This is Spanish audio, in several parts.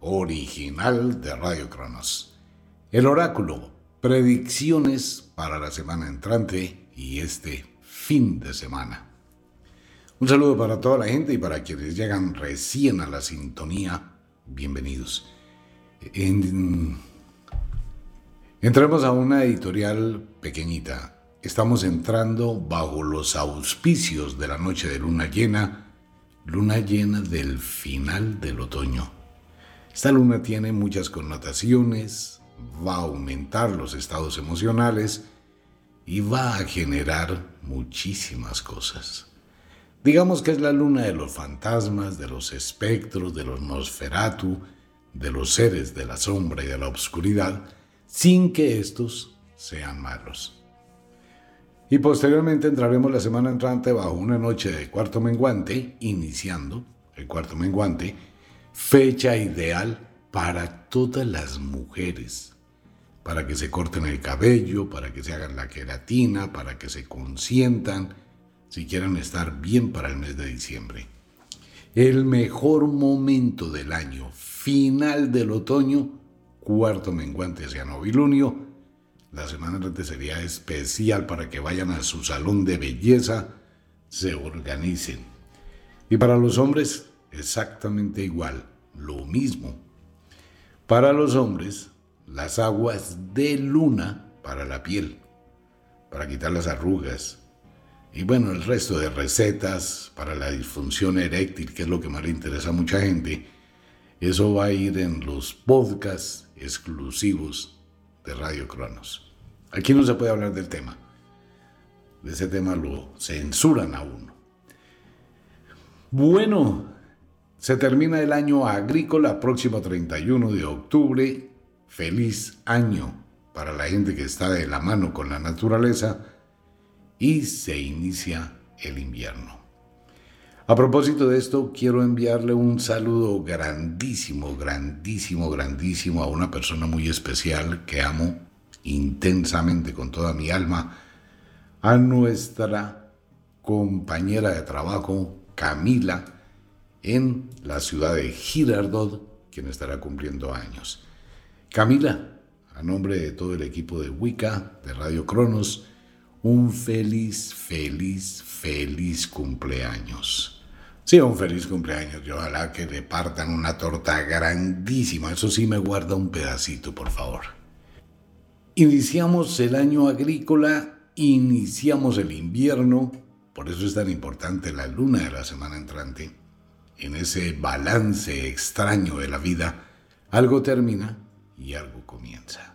original de Radio Cronos. El oráculo, predicciones para la semana entrante y este fin de semana. Un saludo para toda la gente y para quienes llegan recién a la sintonía, bienvenidos. En- entremos a una editorial pequeñita. Estamos entrando bajo los auspicios de la noche de luna llena, luna llena del final del otoño. Esta luna tiene muchas connotaciones, va a aumentar los estados emocionales y va a generar muchísimas cosas. Digamos que es la luna de los fantasmas, de los espectros, de los nosferatu, de los seres de la sombra y de la oscuridad, sin que estos sean malos. Y posteriormente entraremos la semana entrante bajo una noche de cuarto menguante, iniciando el cuarto menguante, fecha ideal para todas las mujeres, para que se corten el cabello, para que se hagan la queratina, para que se consientan, si quieren estar bien para el mes de diciembre. El mejor momento del año, final del otoño, cuarto menguante hacia novilunio, la semana entrante sería especial para que vayan a su salón de belleza, se organicen. Y para los hombres, exactamente igual, lo mismo. Para los hombres, las aguas de luna para la piel, para quitar las arrugas. Y bueno, el resto de recetas para la disfunción eréctil, que es lo que más le interesa a mucha gente, eso va a ir en los podcasts exclusivos de Radio Cronos. Aquí no se puede hablar del tema. De ese tema lo censuran a uno. Bueno, se termina el año agrícola próximo 31 de octubre. Feliz año para la gente que está de la mano con la naturaleza. Y se inicia el invierno. A propósito de esto, quiero enviarle un saludo grandísimo, grandísimo, grandísimo a una persona muy especial que amo intensamente con toda mi alma, a nuestra compañera de trabajo, Camila, en la ciudad de Girardot, quien estará cumpliendo años. Camila, a nombre de todo el equipo de Wicca, de Radio Cronos, un feliz, feliz, feliz cumpleaños. Sí, un feliz cumpleaños. Yo ojalá que le partan una torta grandísima. Eso sí me guarda un pedacito, por favor. Iniciamos el año agrícola, iniciamos el invierno, por eso es tan importante la luna de la semana entrante. En ese balance extraño de la vida, algo termina y algo comienza.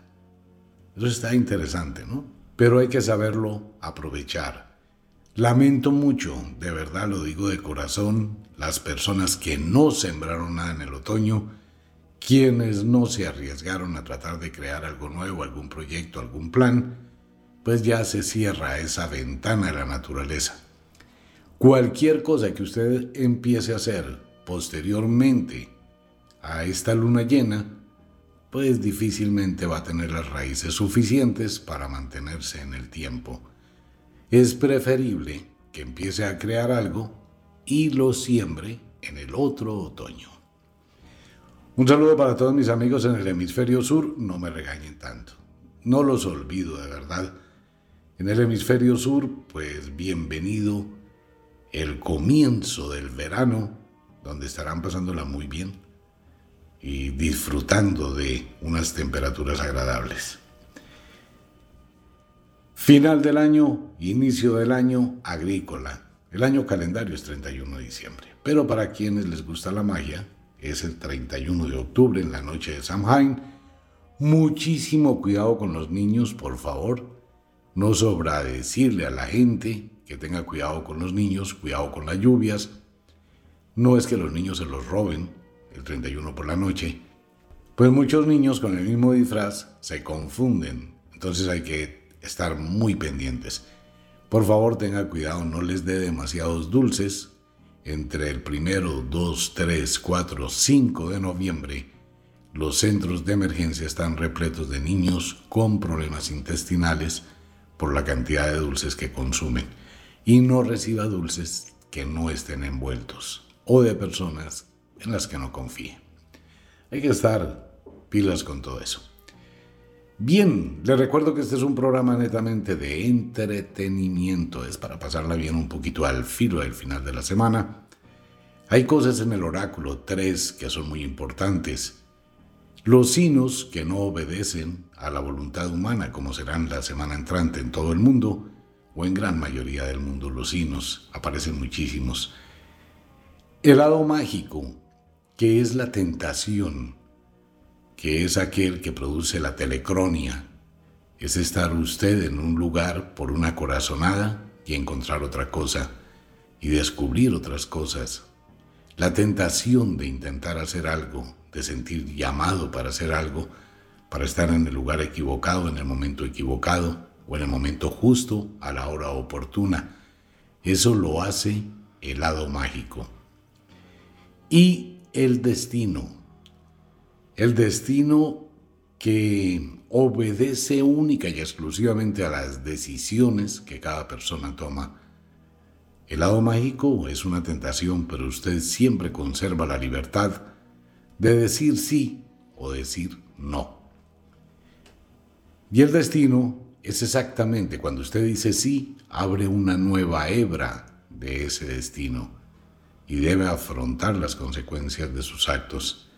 Eso está interesante, ¿no? Pero hay que saberlo aprovechar. Lamento mucho, de verdad lo digo de corazón, las personas que no sembraron nada en el otoño, quienes no se arriesgaron a tratar de crear algo nuevo, algún proyecto, algún plan, pues ya se cierra esa ventana de la naturaleza. Cualquier cosa que usted empiece a hacer posteriormente a esta luna llena, pues difícilmente va a tener las raíces suficientes para mantenerse en el tiempo. Es preferible que empiece a crear algo y lo siembre en el otro otoño. Un saludo para todos mis amigos en el hemisferio sur, no me regañen tanto. No los olvido de verdad. En el hemisferio sur, pues bienvenido el comienzo del verano, donde estarán pasándola muy bien y disfrutando de unas temperaturas agradables. Final del año, inicio del año agrícola. El año calendario es 31 de diciembre, pero para quienes les gusta la magia, es el 31 de octubre en la noche de Samhain. Muchísimo cuidado con los niños, por favor. No sobra decirle a la gente que tenga cuidado con los niños, cuidado con las lluvias. No es que los niños se los roben, el 31 por la noche, pues muchos niños con el mismo disfraz se confunden, entonces hay que estar muy pendientes. Por favor tenga cuidado, no les dé demasiados dulces. Entre el primero, 2, 3, 4, 5 de noviembre, los centros de emergencia están repletos de niños con problemas intestinales por la cantidad de dulces que consumen. Y no reciba dulces que no estén envueltos o de personas en las que no confíe. Hay que estar pilas con todo eso. Bien, les recuerdo que este es un programa netamente de entretenimiento, es para pasarla bien un poquito al filo del final de la semana. Hay cosas en el oráculo 3 que son muy importantes. Los sinos que no obedecen a la voluntad humana, como serán la semana entrante en todo el mundo, o en gran mayoría del mundo, los sinos, aparecen muchísimos. El lado mágico, que es la tentación, que es aquel que produce la telecronia, es estar usted en un lugar por una corazonada y encontrar otra cosa y descubrir otras cosas. La tentación de intentar hacer algo, de sentir llamado para hacer algo, para estar en el lugar equivocado, en el momento equivocado o en el momento justo, a la hora oportuna. Eso lo hace el lado mágico. Y el destino. El destino que obedece única y exclusivamente a las decisiones que cada persona toma. El lado mágico es una tentación, pero usted siempre conserva la libertad de decir sí o decir no. Y el destino es exactamente cuando usted dice sí, abre una nueva hebra de ese destino y debe afrontar las consecuencias de sus actos.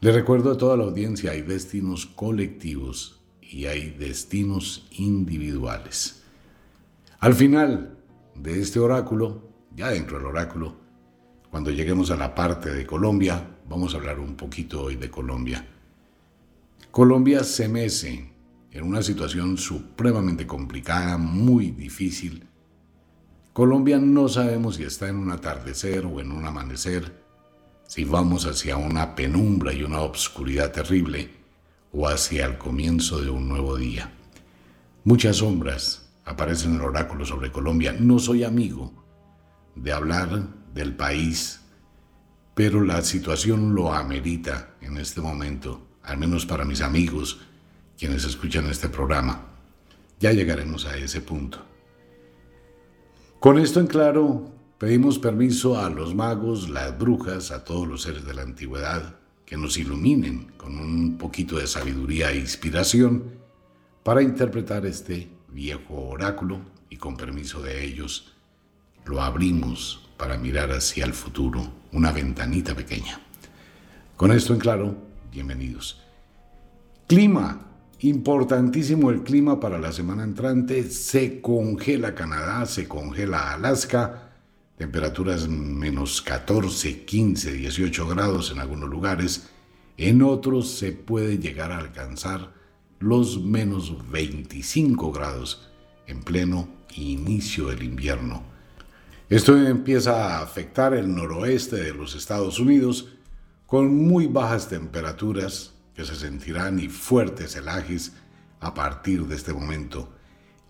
Le recuerdo a toda la audiencia, hay destinos colectivos y hay destinos individuales. Al final de este oráculo, ya dentro del oráculo, cuando lleguemos a la parte de Colombia, vamos a hablar un poquito hoy de Colombia. Colombia se mece en una situación supremamente complicada, muy difícil, Colombia no sabemos si está en un atardecer o en un amanecer, si vamos hacia una penumbra y una obscuridad terrible o hacia el comienzo de un nuevo día. Muchas sombras aparecen en el oráculo sobre Colombia. No soy amigo de hablar del país, pero la situación lo amerita en este momento, al menos para mis amigos quienes escuchan este programa. Ya llegaremos a ese punto. Con esto en claro, pedimos permiso a los magos, las brujas, a todos los seres de la antigüedad, que nos iluminen con un poquito de sabiduría e inspiración para interpretar este viejo oráculo y con permiso de ellos lo abrimos para mirar hacia el futuro, una ventanita pequeña. Con esto en claro, bienvenidos. Clima, Importantísimo el clima para la semana entrante. Se congela Canadá, se congela Alaska. Temperaturas menos 14, 15, 18 grados en algunos lugares. En otros se puede llegar a alcanzar los menos 25 grados en pleno inicio del invierno. Esto empieza a afectar el noroeste de los Estados Unidos con muy bajas temperaturas se sentirán y fuertes helajes a partir de este momento.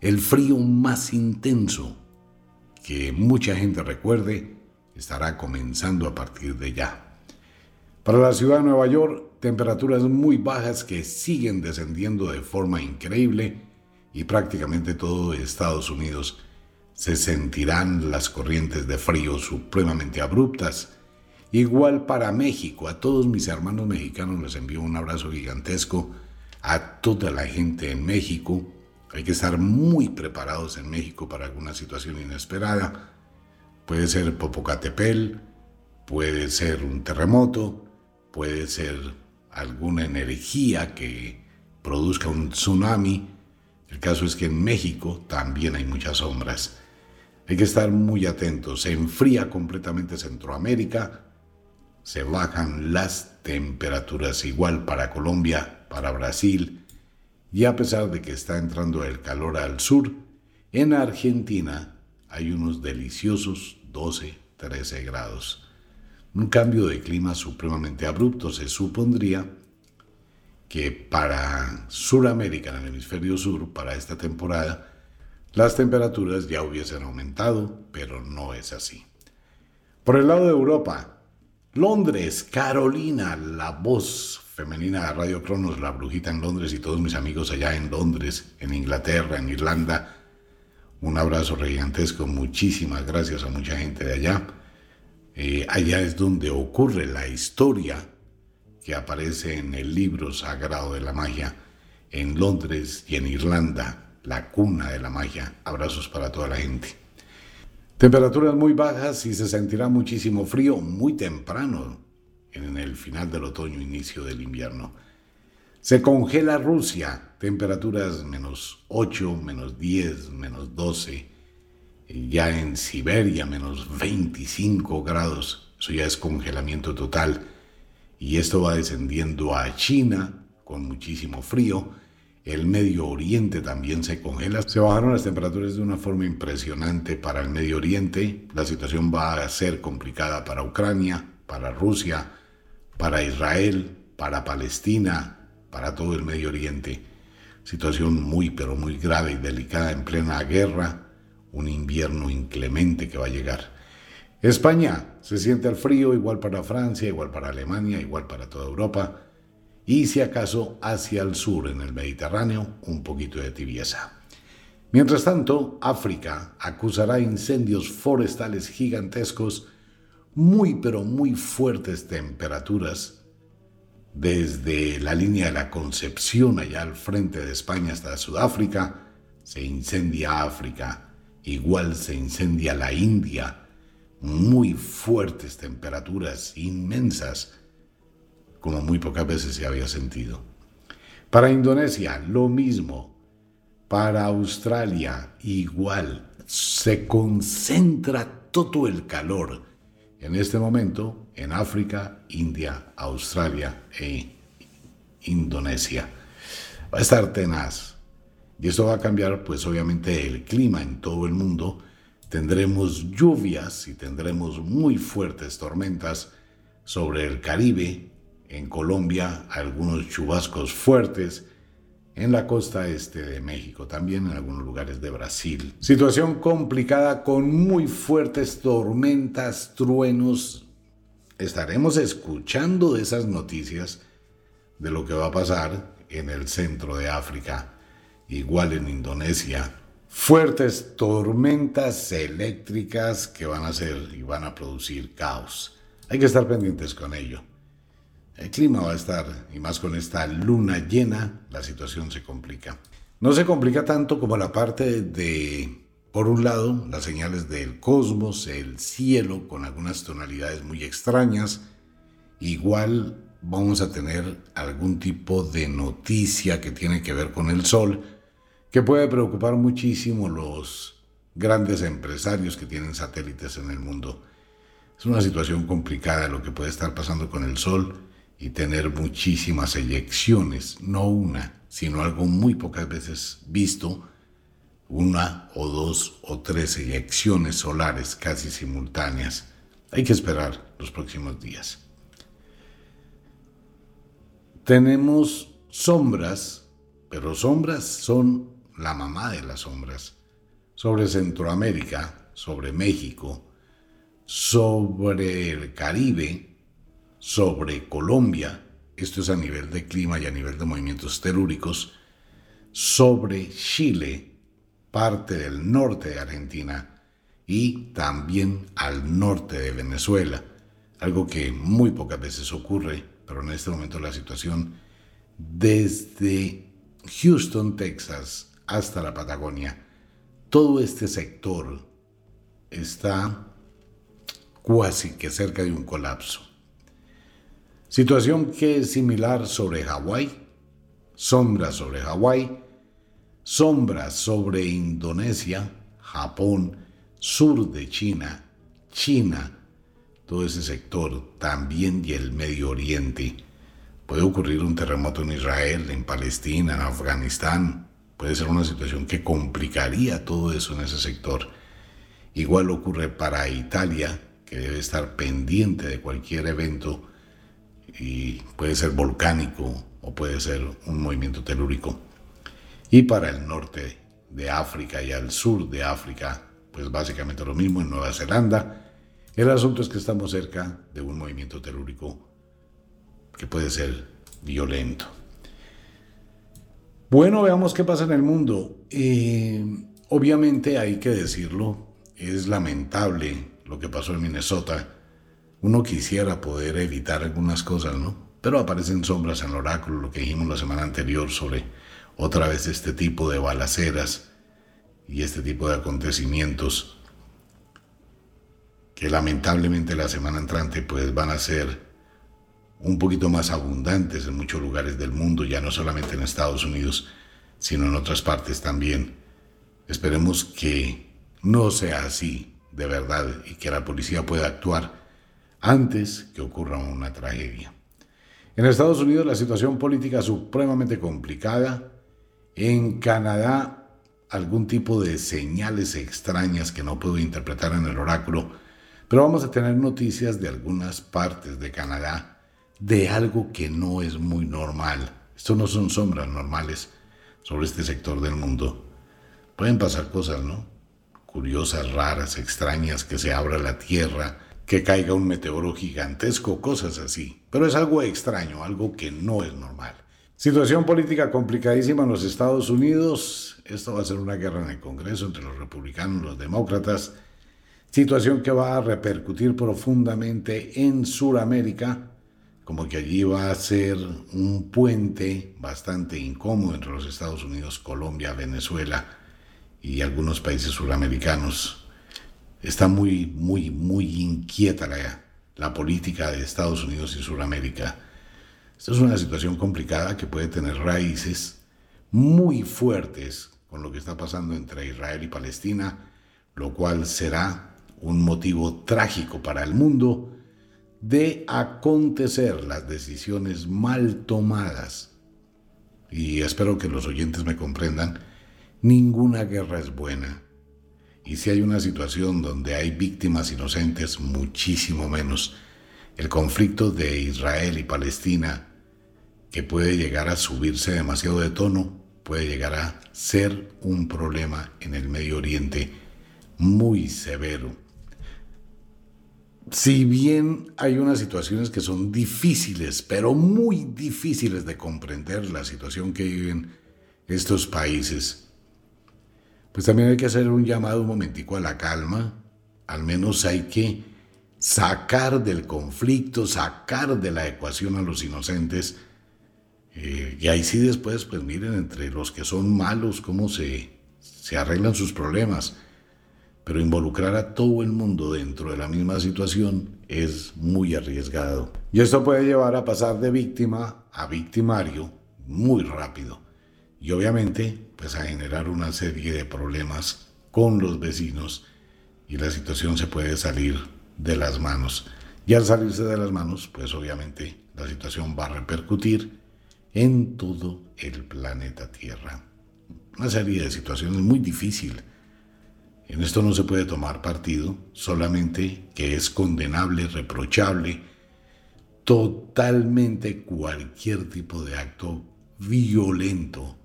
El frío más intenso que mucha gente recuerde estará comenzando a partir de ya. Para la ciudad de Nueva York, temperaturas muy bajas que siguen descendiendo de forma increíble y prácticamente todo Estados Unidos se sentirán las corrientes de frío supremamente abruptas. Igual para México, a todos mis hermanos mexicanos les envío un abrazo gigantesco, a toda la gente en México, hay que estar muy preparados en México para alguna situación inesperada. Puede ser Popocatepel, puede ser un terremoto, puede ser alguna energía que produzca un tsunami. El caso es que en México también hay muchas sombras. Hay que estar muy atentos. Se enfría completamente Centroamérica. Se bajan las temperaturas igual para Colombia, para Brasil. Y a pesar de que está entrando el calor al sur, en Argentina hay unos deliciosos 12, 13 grados. Un cambio de clima supremamente abrupto se supondría que para Sudamérica, en el hemisferio sur, para esta temporada, las temperaturas ya hubiesen aumentado, pero no es así. Por el lado de Europa, Londres, Carolina, la voz femenina de Radio Cronos, la brujita en Londres y todos mis amigos allá en Londres, en Inglaterra, en Irlanda. Un abrazo gigantesco, muchísimas gracias a mucha gente de allá. Eh, allá es donde ocurre la historia que aparece en el libro sagrado de la magia, en Londres y en Irlanda, la cuna de la magia. Abrazos para toda la gente. Temperaturas muy bajas y se sentirá muchísimo frío muy temprano en el final del otoño, inicio del invierno. Se congela Rusia, temperaturas menos 8, menos 10, menos 12. Ya en Siberia, menos 25 grados. Eso ya es congelamiento total. Y esto va descendiendo a China con muchísimo frío. El Medio Oriente también se congela. Se bajaron las temperaturas de una forma impresionante para el Medio Oriente. La situación va a ser complicada para Ucrania, para Rusia, para Israel, para Palestina, para todo el Medio Oriente. Situación muy, pero muy grave y delicada en plena guerra, un invierno inclemente que va a llegar. España se siente el frío, igual para Francia, igual para Alemania, igual para toda Europa, y si acaso hacia el sur, en el Mediterráneo, un poquito de tibieza. Mientras tanto, África acusará incendios forestales gigantescos muy pero muy fuertes temperaturas desde la línea de la Concepción allá al frente de España hasta Sudáfrica, se incendia África, igual se incendia la India, muy fuertes temperaturas inmensas, como muy pocas veces se había sentido. Para Indonesia, lo mismo. Para Australia, igual. Se concentra todo el calor en este momento en África, India, Australia e Indonesia. Va a estar tenaz. Y esto va a cambiar, pues obviamente, el clima en todo el mundo. Tendremos lluvias y tendremos muy fuertes tormentas sobre el Caribe, en Colombia, algunos chubascos fuertes en la costa este de México, también en algunos lugares de Brasil. Situación complicada con muy fuertes tormentas, truenos. Estaremos escuchando esas noticias de lo que va a pasar en el centro de África, igual en Indonesia. Fuertes tormentas eléctricas que van a hacer y van a producir caos. Hay que estar pendientes con ello. El clima va a estar, y más con esta luna llena, la situación se complica. No se complica tanto como la parte de, por un lado, las señales del cosmos, el cielo, con algunas tonalidades muy extrañas. Igual vamos a tener algún tipo de noticia que tiene que ver con el sol, que puede preocupar muchísimo los grandes empresarios que tienen satélites en el mundo. Es una situación complicada lo que puede estar pasando con el sol y tener muchísimas eyecciones, no una, sino algo muy pocas veces visto, una o dos o tres eyecciones solares casi simultáneas. Hay que esperar los próximos días. Tenemos sombras, pero sombras son la mamá de las sombras, sobre Centroamérica, sobre México, sobre el Caribe, sobre Colombia, esto es a nivel de clima y a nivel de movimientos telúricos, sobre Chile, parte del norte de Argentina y también al norte de Venezuela, algo que muy pocas veces ocurre, pero en este momento la situación desde Houston, Texas, hasta la Patagonia, todo este sector está casi que cerca de un colapso. Situación que es similar sobre Hawái, sombras sobre Hawái, sombras sobre Indonesia, Japón, sur de China, China, todo ese sector, también y el Medio Oriente. Puede ocurrir un terremoto en Israel, en Palestina, en Afganistán. Puede ser una situación que complicaría todo eso en ese sector. Igual ocurre para Italia, que debe estar pendiente de cualquier evento y puede ser volcánico o puede ser un movimiento telúrico. Y para el norte de África y al sur de África, pues básicamente lo mismo en Nueva Zelanda. El asunto es que estamos cerca de un movimiento telúrico que puede ser violento. Bueno, veamos qué pasa en el mundo. Eh, obviamente hay que decirlo, es lamentable lo que pasó en Minnesota uno quisiera poder evitar algunas cosas, ¿no? Pero aparecen sombras en el oráculo, lo que dijimos la semana anterior sobre otra vez este tipo de balaceras y este tipo de acontecimientos que lamentablemente la semana entrante pues van a ser un poquito más abundantes en muchos lugares del mundo, ya no solamente en Estados Unidos, sino en otras partes también. Esperemos que no sea así de verdad y que la policía pueda actuar antes que ocurra una tragedia. En Estados Unidos la situación política es supremamente complicada. En Canadá algún tipo de señales extrañas que no puedo interpretar en el oráculo, pero vamos a tener noticias de algunas partes de Canadá de algo que no es muy normal. Esto no son sombras normales sobre este sector del mundo. Pueden pasar cosas, ¿no? Curiosas, raras, extrañas, que se abra la tierra, que caiga un meteoro gigantesco, cosas así. Pero es algo extraño, algo que no es normal. Situación política complicadísima en los Estados Unidos. Esto va a ser una guerra en el Congreso entre los republicanos y los demócratas. Situación que va a repercutir profundamente en Sudamérica, como que allí va a ser un puente bastante incómodo entre los Estados Unidos, Colombia, Venezuela y algunos países suramericanos está muy, muy, muy inquieta la, política de Estados Unidos y Sudamérica. Esta es una situación complicada que puede tener raíces muy fuertes con lo que está pasando entre Israel y Palestina, lo cual será un motivo trágico para el mundo de acontecer las decisiones mal tomadas. Y espero que los oyentes me comprendan, ninguna guerra es buena y si hay una situación donde hay víctimas inocentes, muchísimo menos. El conflicto de Israel y Palestina, que puede llegar a subirse demasiado de tono, puede llegar a ser un problema en el Medio Oriente muy severo. Si bien hay unas situaciones que son difíciles, pero muy difíciles de comprender la situación que viven estos países, pues también hay que hacer un llamado un momentico a la calma. Al menos hay que sacar del conflicto, sacar de la ecuación a los inocentes. Eh, y ahí sí después, pues miren entre los que son malos cómo se, se arreglan sus problemas. Pero involucrar a todo el mundo dentro de la misma situación es muy arriesgado. Y esto puede llevar a pasar de víctima a victimario muy rápido y obviamente pues a generar una serie de problemas con los vecinos y la situación se puede salir de las manos. Y al salirse de las manos, pues obviamente la situación va a repercutir en todo el planeta Tierra. Una serie de situaciones muy difíciles. En esto no se puede tomar partido, solamente que es condenable, reprochable, totalmente cualquier tipo de acto violento.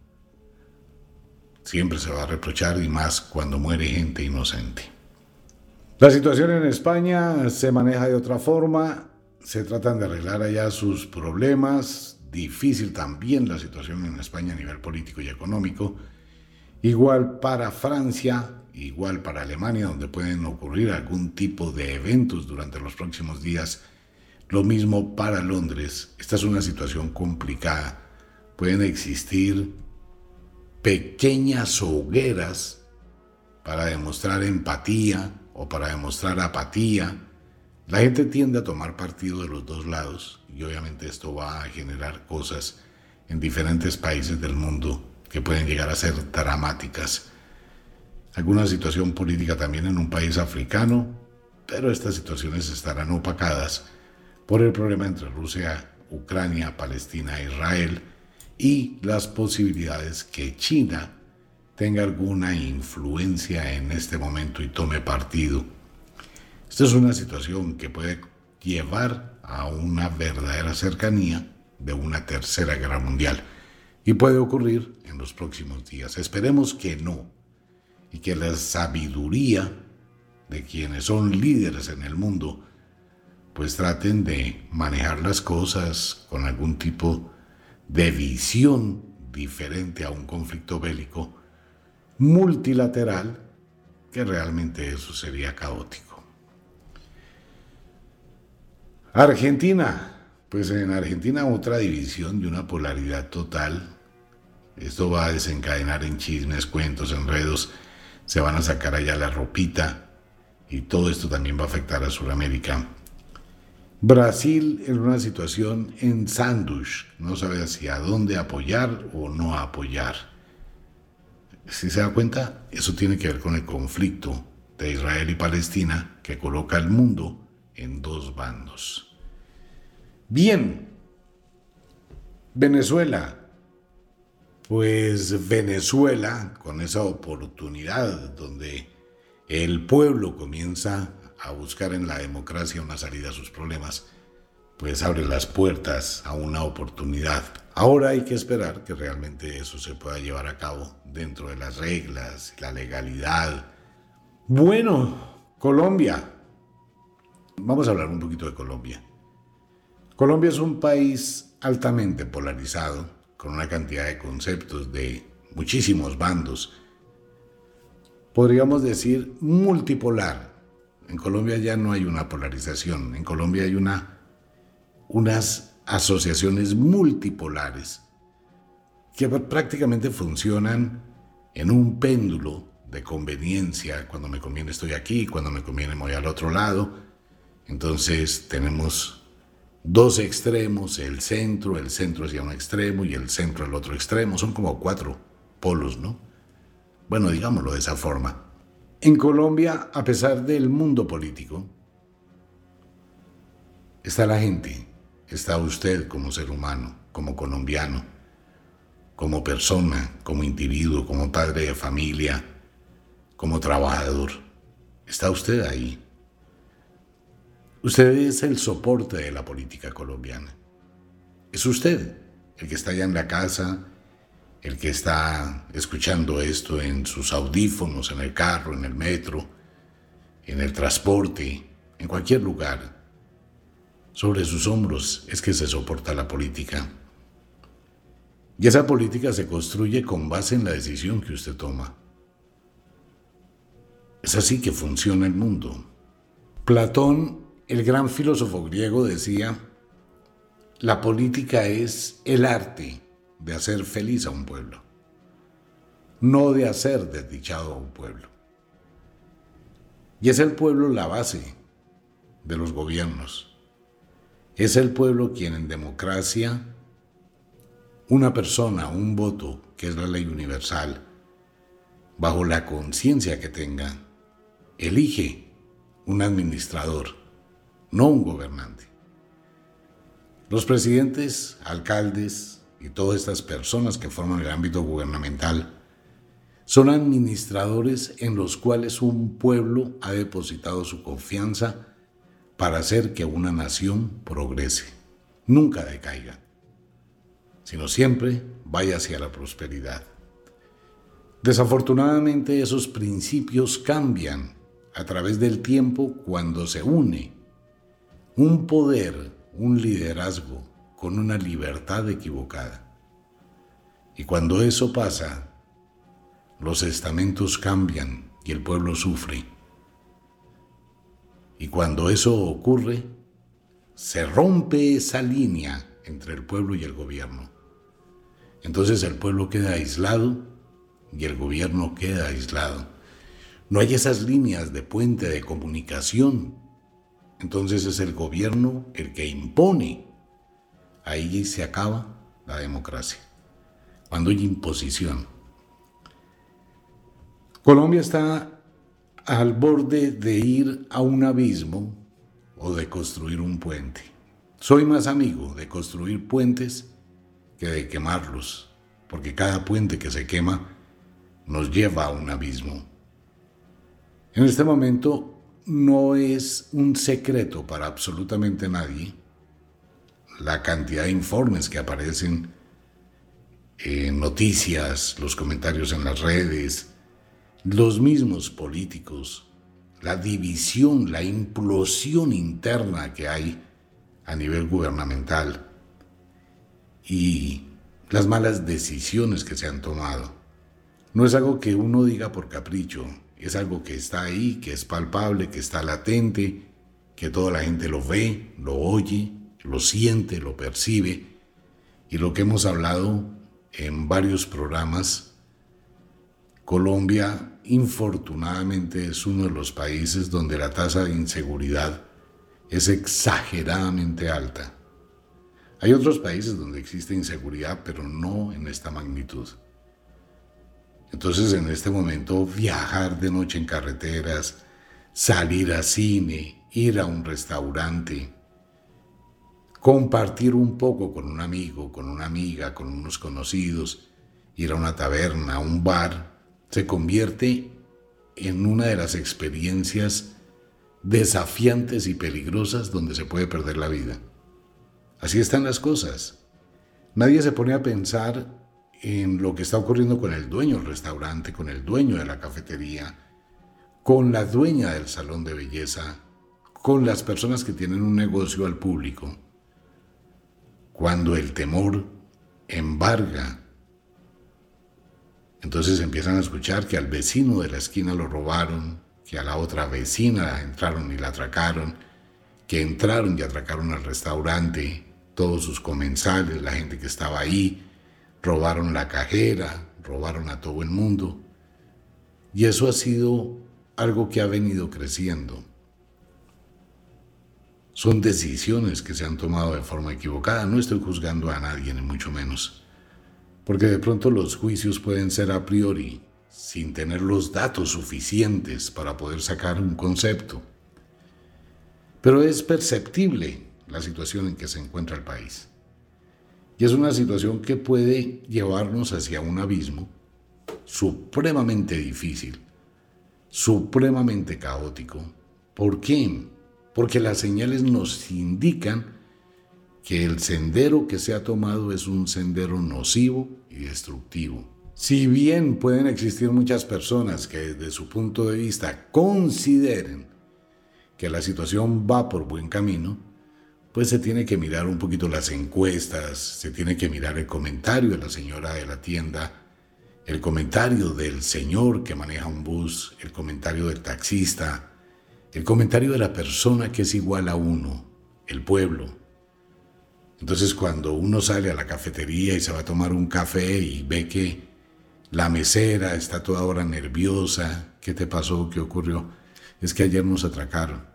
Siempre se va a reprochar y más cuando muere gente inocente. La situación en España se maneja de otra forma, se tratan de arreglar allá sus problemas, difícil también la situación en España a nivel político y económico, igual para Francia, igual para Alemania, donde pueden ocurrir algún tipo de eventos durante los próximos días, lo mismo para Londres. Esta es una situación complicada. Pueden existir pequeñas hogueras para demostrar empatía o para demostrar apatía. La gente tiende a tomar partido de los dos lados y obviamente esto va a generar cosas en diferentes países del mundo que pueden llegar a ser dramáticas. Alguna situación política también en un país africano, pero estas situaciones estarán opacadas por el problema entre Rusia, Ucrania, Palestina Israel y las posibilidades que China tenga alguna influencia en este momento y tome partido. Esta es una situación que puede llevar a una verdadera cercanía de una tercera guerra mundial y puede ocurrir en los próximos días. Esperemos que no y que la sabiduría de quienes son líderes en el mundo pues traten de manejar las cosas con algún tipo de visión diferente a un conflicto bélico multilateral, que realmente eso sería caótico. Argentina, pues en Argentina otra división de una polaridad total. Esto va a desencadenar en chismes, cuentos, enredos. Se van a sacar allá la ropita y todo esto también va a afectar a Sudamérica. Brasil en una situación en sándwich, no sabe hacia dónde apoyar o no apoyar. Si se da cuenta, eso tiene que ver con el conflicto de Israel y Palestina que coloca al mundo en dos bandos. Bien, Venezuela. Pues Venezuela, con esa oportunidad donde el pueblo comienza a buscar en la democracia una salida a sus problemas, pues abre las puertas a una oportunidad. Ahora hay que esperar que realmente eso se pueda llevar a cabo dentro de las reglas, la legalidad. Bueno, Colombia. Vamos a hablar un poquito de Colombia. Colombia es un país altamente polarizado, con una cantidad de conceptos de muchísimos bandos. Podríamos decir multipolar, en Colombia ya no hay una polarización, en Colombia hay una, unas asociaciones multipolares que prácticamente funcionan en un péndulo de conveniencia. Cuando me conviene estoy aquí, cuando me conviene voy al otro lado. Entonces tenemos dos extremos, el centro, el centro hacia un extremo y el centro al otro extremo. Son como cuatro polos, ¿no? Bueno, digámoslo de esa forma. En Colombia, a pesar del mundo político, está la gente, está usted como ser humano, como colombiano, como persona, como individuo, como padre de familia, como trabajador. Está usted ahí. Usted es el soporte de la política colombiana. Es usted el que está allá en la casa, el que está escuchando esto en sus audífonos, en el carro, en el metro, en el transporte, en cualquier lugar. Sobre sus hombros es que se soporta la política. Y esa política se construye con base en la decisión que usted toma. Es así que funciona el mundo. Platón, el gran filósofo griego, decía, la política es el arte de hacer feliz a un pueblo, no de hacer desdichado a un pueblo. Y es el pueblo la base de los gobiernos. Es el pueblo quien en democracia, una persona, un voto, que es la ley universal, bajo la conciencia que tenga, elige un administrador, no un gobernante. Los presidentes, alcaldes, y todas estas personas que forman el ámbito gubernamental son administradores en los cuales un pueblo ha depositado su confianza para hacer que una nación progrese, nunca decaiga, sino siempre vaya hacia la prosperidad. Desafortunadamente esos principios cambian a través del tiempo cuando se une un poder, un liderazgo con una libertad equivocada. Y cuando eso pasa, los estamentos cambian y el pueblo sufre. Y cuando eso ocurre, se rompe esa línea entre el pueblo y el gobierno. Entonces el pueblo queda aislado y el gobierno queda aislado. No hay esas líneas de puente de comunicación. Entonces es el gobierno el que impone. Ahí se acaba la democracia. Cuando hay imposición. Colombia está al borde de ir a un abismo o de construir un puente. Soy más amigo de construir puentes que de quemarlos, porque cada puente que se quema nos lleva a un abismo. En este momento no es un secreto para absolutamente nadie la cantidad de informes que aparecen en noticias, los comentarios en las redes, los mismos políticos, la división, la implosión interna que hay a nivel gubernamental y las malas decisiones que se han tomado. No es algo que uno diga por capricho, es algo que está ahí, que es palpable, que está latente, que toda la gente lo ve, lo oye, lo siente, lo percibe. Y lo que hemos hablado en varios programas, Colombia infortunadamente es uno de los países donde la tasa de inseguridad es exageradamente alta. Hay otros países donde existe inseguridad, pero no en esta magnitud. Entonces en este momento viajar de noche en carreteras, salir a cine, ir a un restaurante, compartir un poco con un amigo, con una amiga, con unos conocidos, ir a una taberna, a un bar, se convierte en una de las experiencias desafiantes y peligrosas donde se puede perder la vida. Así están las cosas. Nadie se pone a pensar en lo que está ocurriendo con el dueño del restaurante, con el dueño de la cafetería, con la dueña del salón de belleza, con las personas que tienen un negocio al público. Cuando el temor embarga, entonces empiezan a escuchar que al vecino de la esquina lo robaron, que a la otra vecina entraron y la atracaron, que entraron y atracaron al restaurante, todos sus comensales, la gente que estaba ahí, robaron la cajera, robaron a todo el mundo. Y eso ha sido algo que ha venido creciendo. Son decisiones que se han tomado de forma equivocada. No estoy juzgando a nadie, ni mucho menos. Porque de pronto los juicios pueden ser a priori, sin tener los datos suficientes para poder sacar un concepto. Pero es perceptible la situación en que se encuentra el país. Y es una situación que puede llevarnos hacia un abismo supremamente difícil, supremamente caótico. ¿Por qué? Porque las señales nos indican que el sendero que se ha tomado es un sendero nocivo y destructivo. Si bien pueden existir muchas personas que desde su punto de vista consideren que la situación va por buen camino, pues se tiene que mirar un poquito las encuestas, se tiene que mirar el comentario de la señora de la tienda, el comentario del señor que maneja un bus, el comentario del taxista, el comentario de la persona que es igual a uno, el pueblo. Entonces cuando uno sale a la cafetería y se va a tomar un café y ve que la mesera está toda hora nerviosa, ¿qué te pasó? ¿Qué ocurrió? Es que ayer nos atracaron,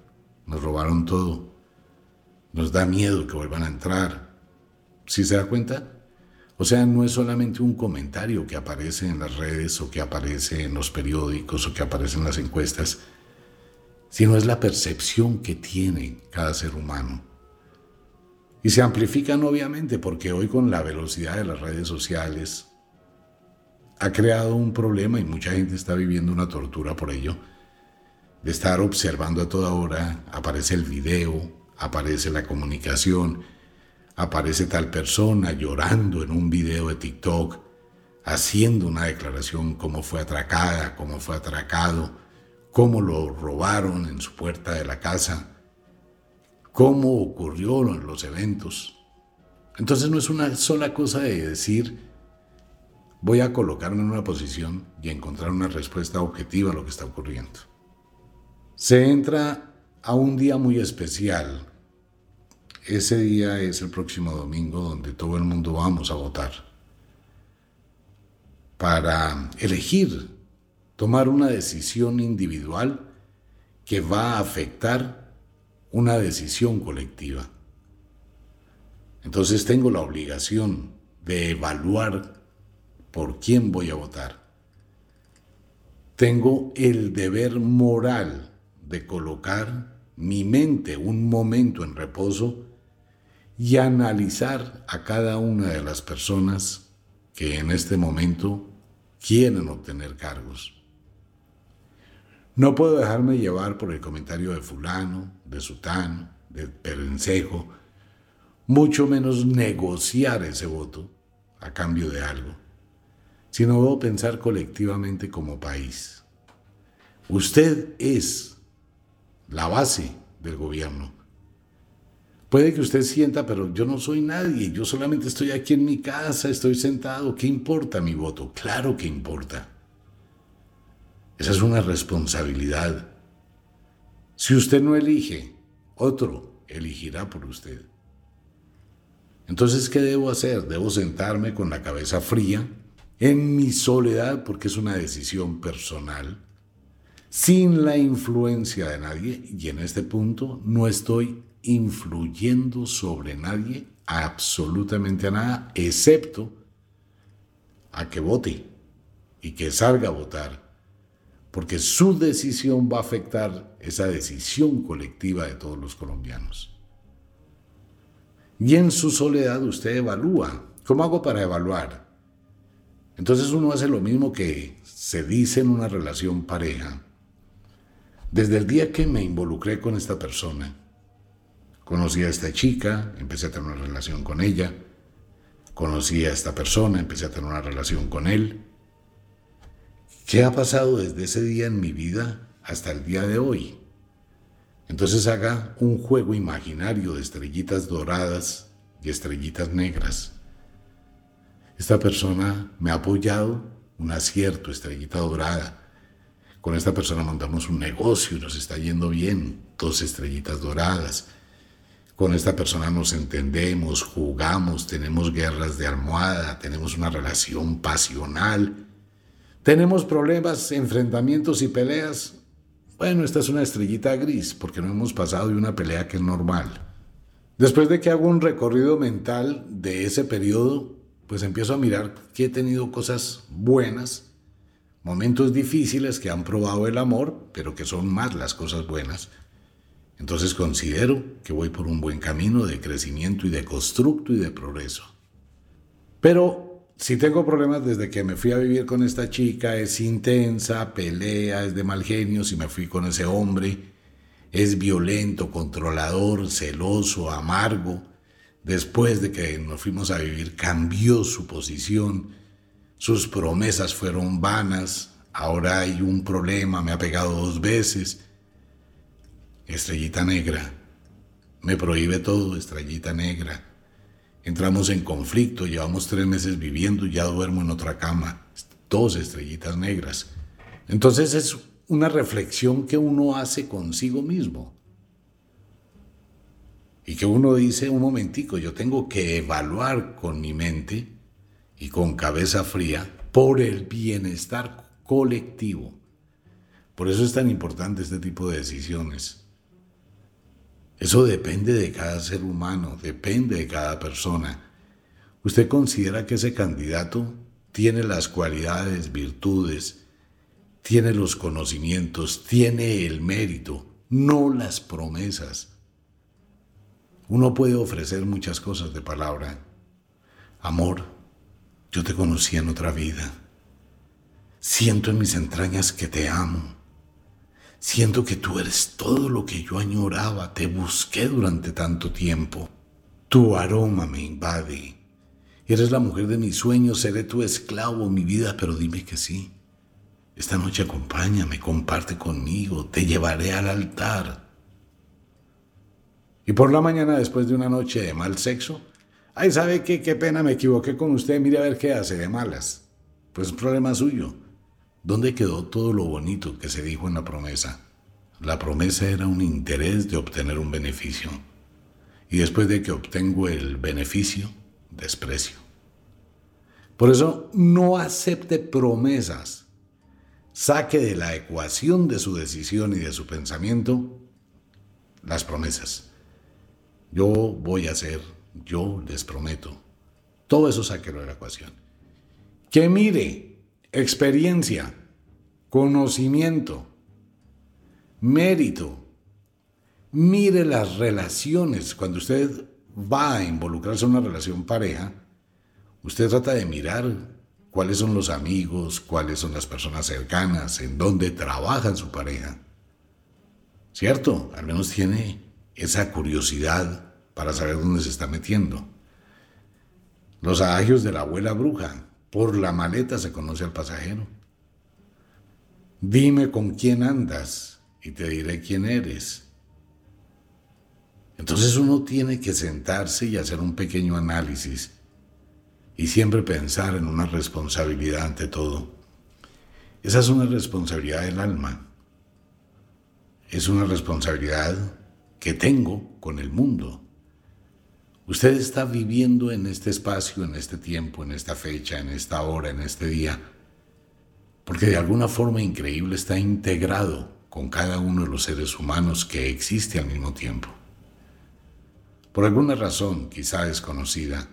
nos robaron todo. Nos da miedo que vuelvan a entrar. ¿Sí se da cuenta? O sea, no es solamente un comentario que aparece en las redes o que aparece en los periódicos o que aparece en las encuestas, sino es la percepción que tiene cada ser humano. Y se amplifican obviamente porque hoy con la velocidad de las redes sociales ha creado un problema y mucha gente está viviendo una tortura por ello. De estar observando a toda hora, aparece el video, aparece la comunicación, aparece tal persona llorando en un video de TikTok, haciendo una declaración cómo fue atracada, cómo fue atracado, cómo lo robaron en su puerta de la casa, cómo ocurrieron los eventos. Entonces no es una sola cosa de decir, voy a colocarme en una posición y encontrar una respuesta objetiva a lo que está ocurriendo. Se entra a un día muy especial ese día es el próximo domingo donde todo el mundo vamos a votar para elegir, tomar una decisión individual que va a afectar una decisión colectiva. Entonces tengo la obligación de evaluar por quién voy a votar. Tengo el deber moral de colocar mi mente un momento en reposo y analizar a cada una de las personas que en este momento quieren obtener cargos. No puedo dejarme llevar por el comentario de fulano, de sutano, de perencejo, mucho menos negociar ese voto a cambio de algo, sino debo pensar colectivamente como país. Usted es la base del gobierno Puede que usted sienta, pero yo no soy nadie, yo solamente estoy aquí en mi casa, estoy sentado, ¿qué importa mi voto? Claro que importa. Esa es una responsabilidad. Si usted no elige, otro elegirá por usted. Entonces, ¿qué debo hacer? Debo sentarme con la cabeza fría, en mi soledad, porque es una decisión personal, sin la influencia de nadie, y en este punto no estoy influyendo sobre nadie, absolutamente a nada, excepto a que vote y que salga a votar, porque su decisión va a afectar esa decisión colectiva de todos los colombianos. Y en su soledad usted evalúa. ¿Cómo hago para evaluar? Entonces uno hace lo mismo que se dice en una relación pareja. Desde el día que me involucré con esta persona, Conocí a esta chica, empecé a tener una relación con ella. Conocí a esta persona, empecé a tener una relación con él. ¿Qué ha pasado desde ese día en mi vida hasta el día de hoy? Entonces haga un juego imaginario de estrellitas doradas y estrellitas negras. Esta persona me ha apoyado, un acierto, estrellita dorada. Con esta persona montamos un negocio y nos está yendo bien, dos estrellitas doradas con esta persona nos entendemos, jugamos, tenemos guerras de almohada, tenemos una relación pasional, tenemos problemas, enfrentamientos y peleas. Bueno, esta es una estrellita gris porque no hemos pasado de una pelea que es normal. Después de que hago un recorrido mental de ese periodo, pues empiezo a mirar que he tenido cosas buenas, momentos difíciles que han probado el amor, pero que son más las cosas buenas entonces considero que voy por un buen camino de crecimiento y de constructo y de progreso. Pero si tengo problemas desde que me fui a vivir con esta chica, es intensa, pelea, es de mal genio, si me fui con ese hombre, es violento, controlador, celoso, amargo. Después de que nos fuimos a vivir, cambió su posición, sus promesas fueron vanas, ahora hay un problema, me ha pegado dos veces Estrellita negra. Me prohíbe todo, estrellita negra. Entramos en conflicto, llevamos tres meses viviendo ya duermo en otra cama. Dos estrellitas negras. Entonces es una reflexión que uno hace consigo mismo. Y que uno dice, un momentico, yo tengo que evaluar con mi mente y con cabeza fría por el bienestar colectivo. Por eso es tan importante este tipo de decisiones. Eso depende de cada ser humano, depende de cada persona. ¿Usted considera que ese candidato tiene las cualidades, virtudes, tiene los conocimientos, tiene el mérito, no las promesas? Uno puede ofrecer muchas cosas de palabra. Amor, yo te conocí en otra vida. Siento en mis entrañas que te amo. Siento que tú eres todo lo que yo añoraba, te busqué durante tanto tiempo. Tu aroma me invade. Eres la mujer de mis sueños, seré tu esclavo, mi vida, pero dime que sí. Esta noche acompáñame, comparte conmigo, te llevaré al altar. Y por la mañana, después de una noche de mal sexo, ay, ¿sabe qué? Qué pena, me equivoqué con usted, mire a ver qué hace de malas. Pues un problema suyo. ¿Dónde quedó todo lo bonito que se dijo en la promesa? La promesa era un interés de obtener un beneficio. Y después de que obtengo el beneficio, desprecio. Por eso no acepte promesas. Saque de la ecuación de su decisión y de su pensamiento las promesas. Yo voy a hacer, yo les prometo. Todo eso sáquelo de la ecuación. Que mire experiencia, conocimiento, mérito. Mire las relaciones. Cuando usted va a involucrarse en una relación pareja, usted trata de mirar cuáles son los amigos, cuáles son las personas cercanas, en dónde trabaja su pareja. ¿Cierto? Al menos tiene esa curiosidad para saber dónde se está metiendo. Los adagios de la abuela bruja. Por la maleta se conoce al pasajero. Dime con quién andas y te diré quién eres. Entonces uno tiene que sentarse y hacer un pequeño análisis y siempre pensar en una responsabilidad ante todo. Esa es una responsabilidad del alma. Es una responsabilidad que tengo con el mundo. Usted está viviendo en este espacio, en este tiempo, en esta fecha, en esta hora, en este día, porque de alguna forma increíble está integrado con cada uno de los seres humanos que existe al mismo tiempo. Por alguna razón, quizá desconocida,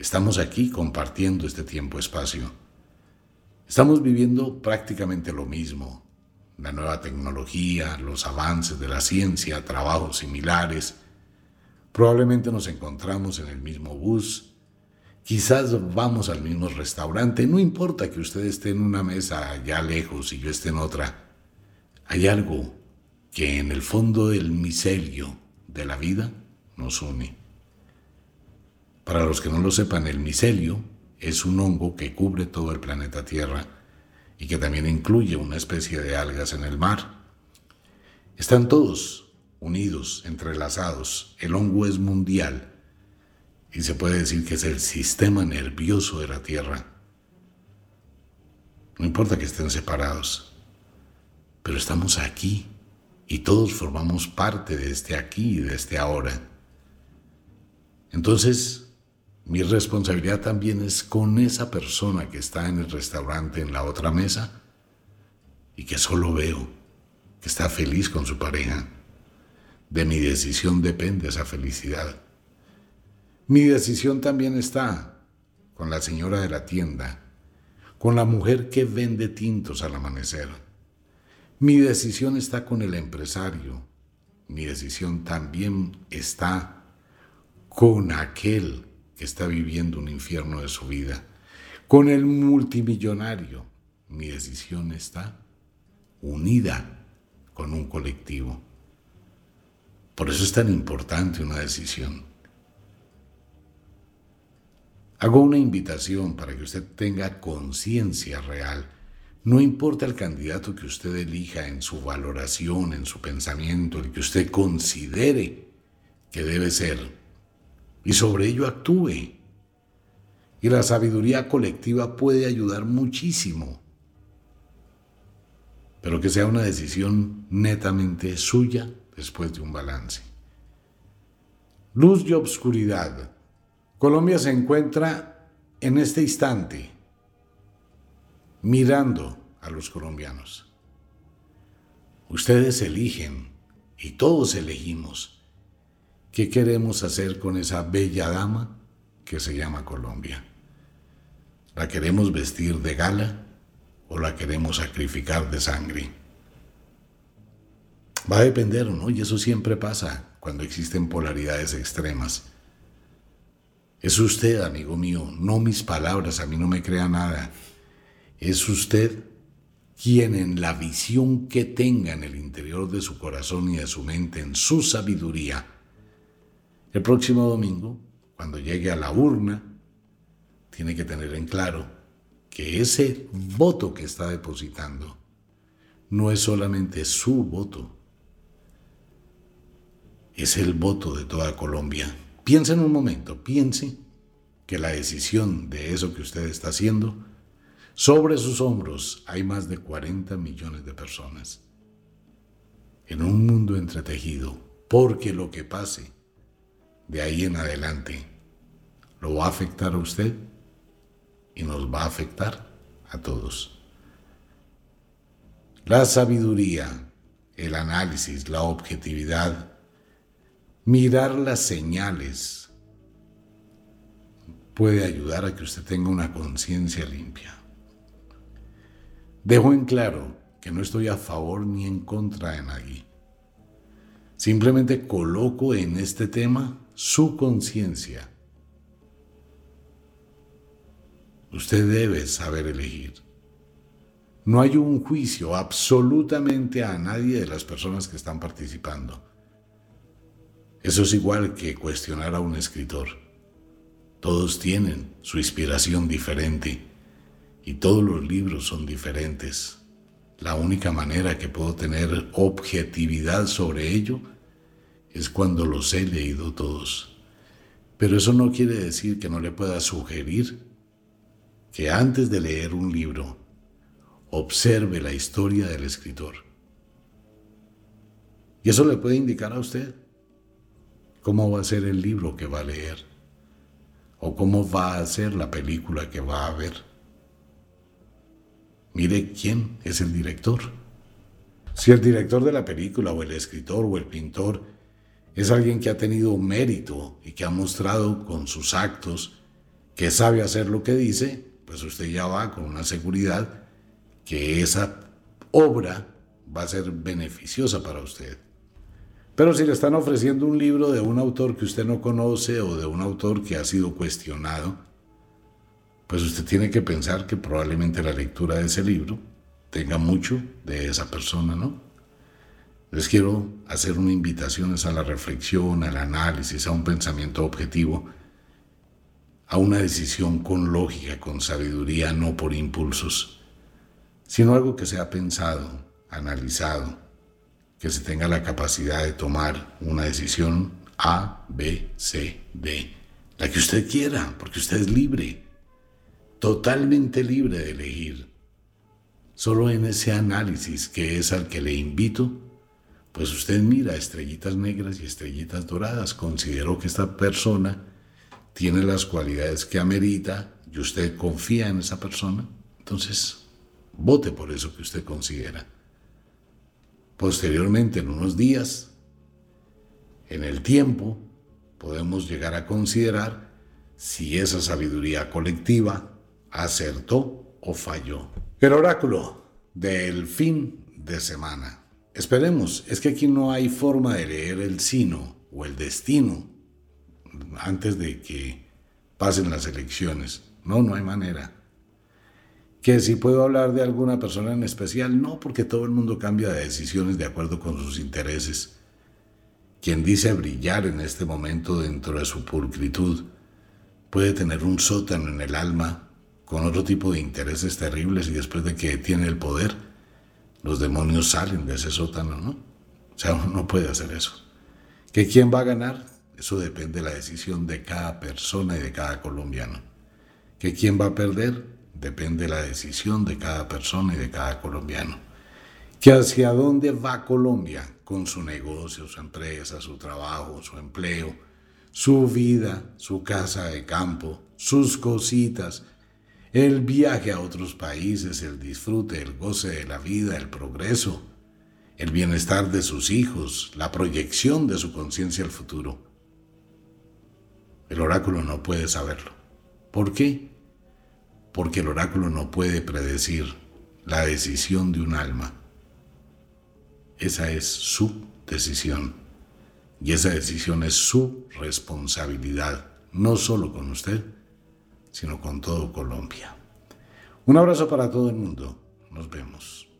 estamos aquí compartiendo este tiempo-espacio. Estamos viviendo prácticamente lo mismo. La nueva tecnología, los avances de la ciencia, trabajos similares. Probablemente nos encontramos en el mismo bus. Quizás vamos al mismo restaurante. No importa que usted esté en una mesa allá lejos y yo esté en otra. Hay algo que en el fondo del micelio de la vida nos une. Para los que no lo sepan, el micelio es un hongo que cubre todo el planeta Tierra y que también incluye una especie de algas en el mar. Están todos unidos, entrelazados. El hongo es mundial y se puede decir que es el sistema nervioso de la Tierra. No importa que estén separados, pero estamos aquí y todos formamos parte de este aquí y de este ahora. Entonces, mi responsabilidad también es con esa persona que está en el restaurante en la otra mesa y que solo veo que está feliz con su pareja. De mi decisión depende esa felicidad. Mi decisión también está con la señora de la tienda, con la mujer que vende tintos al amanecer. Mi decisión está con el empresario. Mi decisión también está con aquel que está viviendo un infierno de su vida, con el multimillonario. Mi decisión está unida con un colectivo. Por eso es tan importante una decisión. Hago una invitación para que usted tenga conciencia real. No importa el candidato que usted elija en su valoración, en su pensamiento, el que usted considere que debe ser y sobre ello actúe. Y la sabiduría colectiva puede ayudar muchísimo, pero que sea una decisión netamente suya después de un balance. Luz y obscuridad. Colombia se encuentra en este instante mirando a los colombianos. Ustedes eligen y todos elegimos ¿Qué queremos hacer con esa bella dama que se llama Colombia? ¿La queremos vestir de gala o la queremos sacrificar de sangre? Va a depender, ¿no? Y eso siempre pasa cuando existen polaridades extremas. Es usted, amigo mío, no mis palabras, a mí no me crea nada. Es usted quien en la visión que tenga en el interior de su corazón y de su mente, en su sabiduría, el próximo domingo, cuando llegue a la urna, tiene que tener en claro que ese voto que está depositando no es solamente su voto, es el voto de toda Colombia. Piense en un momento, piense que la decisión de eso que usted está haciendo, sobre sus hombros hay más de 40 millones de personas. En un mundo entretejido, porque lo que pase de ahí en adelante lo va a afectar a usted y nos va a afectar a todos. La sabiduría, el análisis, la objetividad, mirar las señales puede ayudar a que usted tenga una conciencia limpia. Dejo en claro que no estoy a favor ni en contra de nadie. Simplemente coloco en este tema su conciencia Usted debe saber elegir. No hay un juicio absolutamente a nadie de las personas que están participando. Eso es igual que cuestionar a un escritor. Todos tienen su inspiración diferente y todos los libros son diferentes. La única manera que puedo tener objetividad sobre ello es cuando los he leído todos. Pero eso no quiere decir que no le pueda sugerir que antes de leer un libro, observe la historia del escritor. Y eso le puede indicar a usted cómo va a ser el libro que va a leer o cómo va a ser la película que va a ver. Mire quién es el director. Si el director de la película o el escritor o el pintor es alguien que ha tenido mérito y que ha mostrado con sus actos que sabe hacer lo que dice, pues usted ya va con una seguridad que esa obra va a ser beneficiosa para usted. Pero si le están ofreciendo un libro de un autor que usted no conoce o de un autor que ha sido cuestionado, pues usted tiene que pensar que probablemente la lectura de ese libro tenga mucho de esa persona, ¿no? Les quiero hacer una invitación a la reflexión, al análisis, a un pensamiento objetivo a una decisión con lógica, con sabiduría, no por impulsos, sino algo que sea pensado, analizado, que se tenga la capacidad de tomar una decisión A, B, C, D, la que usted quiera, porque usted es libre, totalmente libre de elegir. Solo en ese análisis que es al que le invito, pues usted mira estrellitas negras y estrellitas doradas, considero que esta persona tiene las cualidades que amerita y usted confía en esa persona, entonces vote por eso que usted considera. Posteriormente, en unos días, en el tiempo, podemos llegar a considerar si esa sabiduría colectiva acertó o falló. El oráculo del fin de semana. Esperemos, es que aquí no hay forma de leer el sino o el destino antes de que pasen las elecciones. No, no hay manera. Que si puedo hablar de alguna persona en especial, no, porque todo el mundo cambia de decisiones de acuerdo con sus intereses. Quien dice brillar en este momento dentro de su pulcritud puede tener un sótano en el alma con otro tipo de intereses terribles y después de que tiene el poder, los demonios salen de ese sótano, ¿no? O sea, uno no puede hacer eso. ¿Que quién va a ganar? Eso depende de la decisión de cada persona y de cada colombiano. ¿Que quién va a perder? Depende de la decisión de cada persona y de cada colombiano. ¿Que hacia dónde va Colombia con su negocio, su empresa, su trabajo, su empleo, su vida, su casa de campo, sus cositas, el viaje a otros países, el disfrute, el goce de la vida, el progreso, el bienestar de sus hijos, la proyección de su conciencia al futuro. El oráculo no puede saberlo. ¿Por qué? Porque el oráculo no puede predecir la decisión de un alma. Esa es su decisión. Y esa decisión es su responsabilidad, no solo con usted, sino con todo Colombia. Un abrazo para todo el mundo. Nos vemos.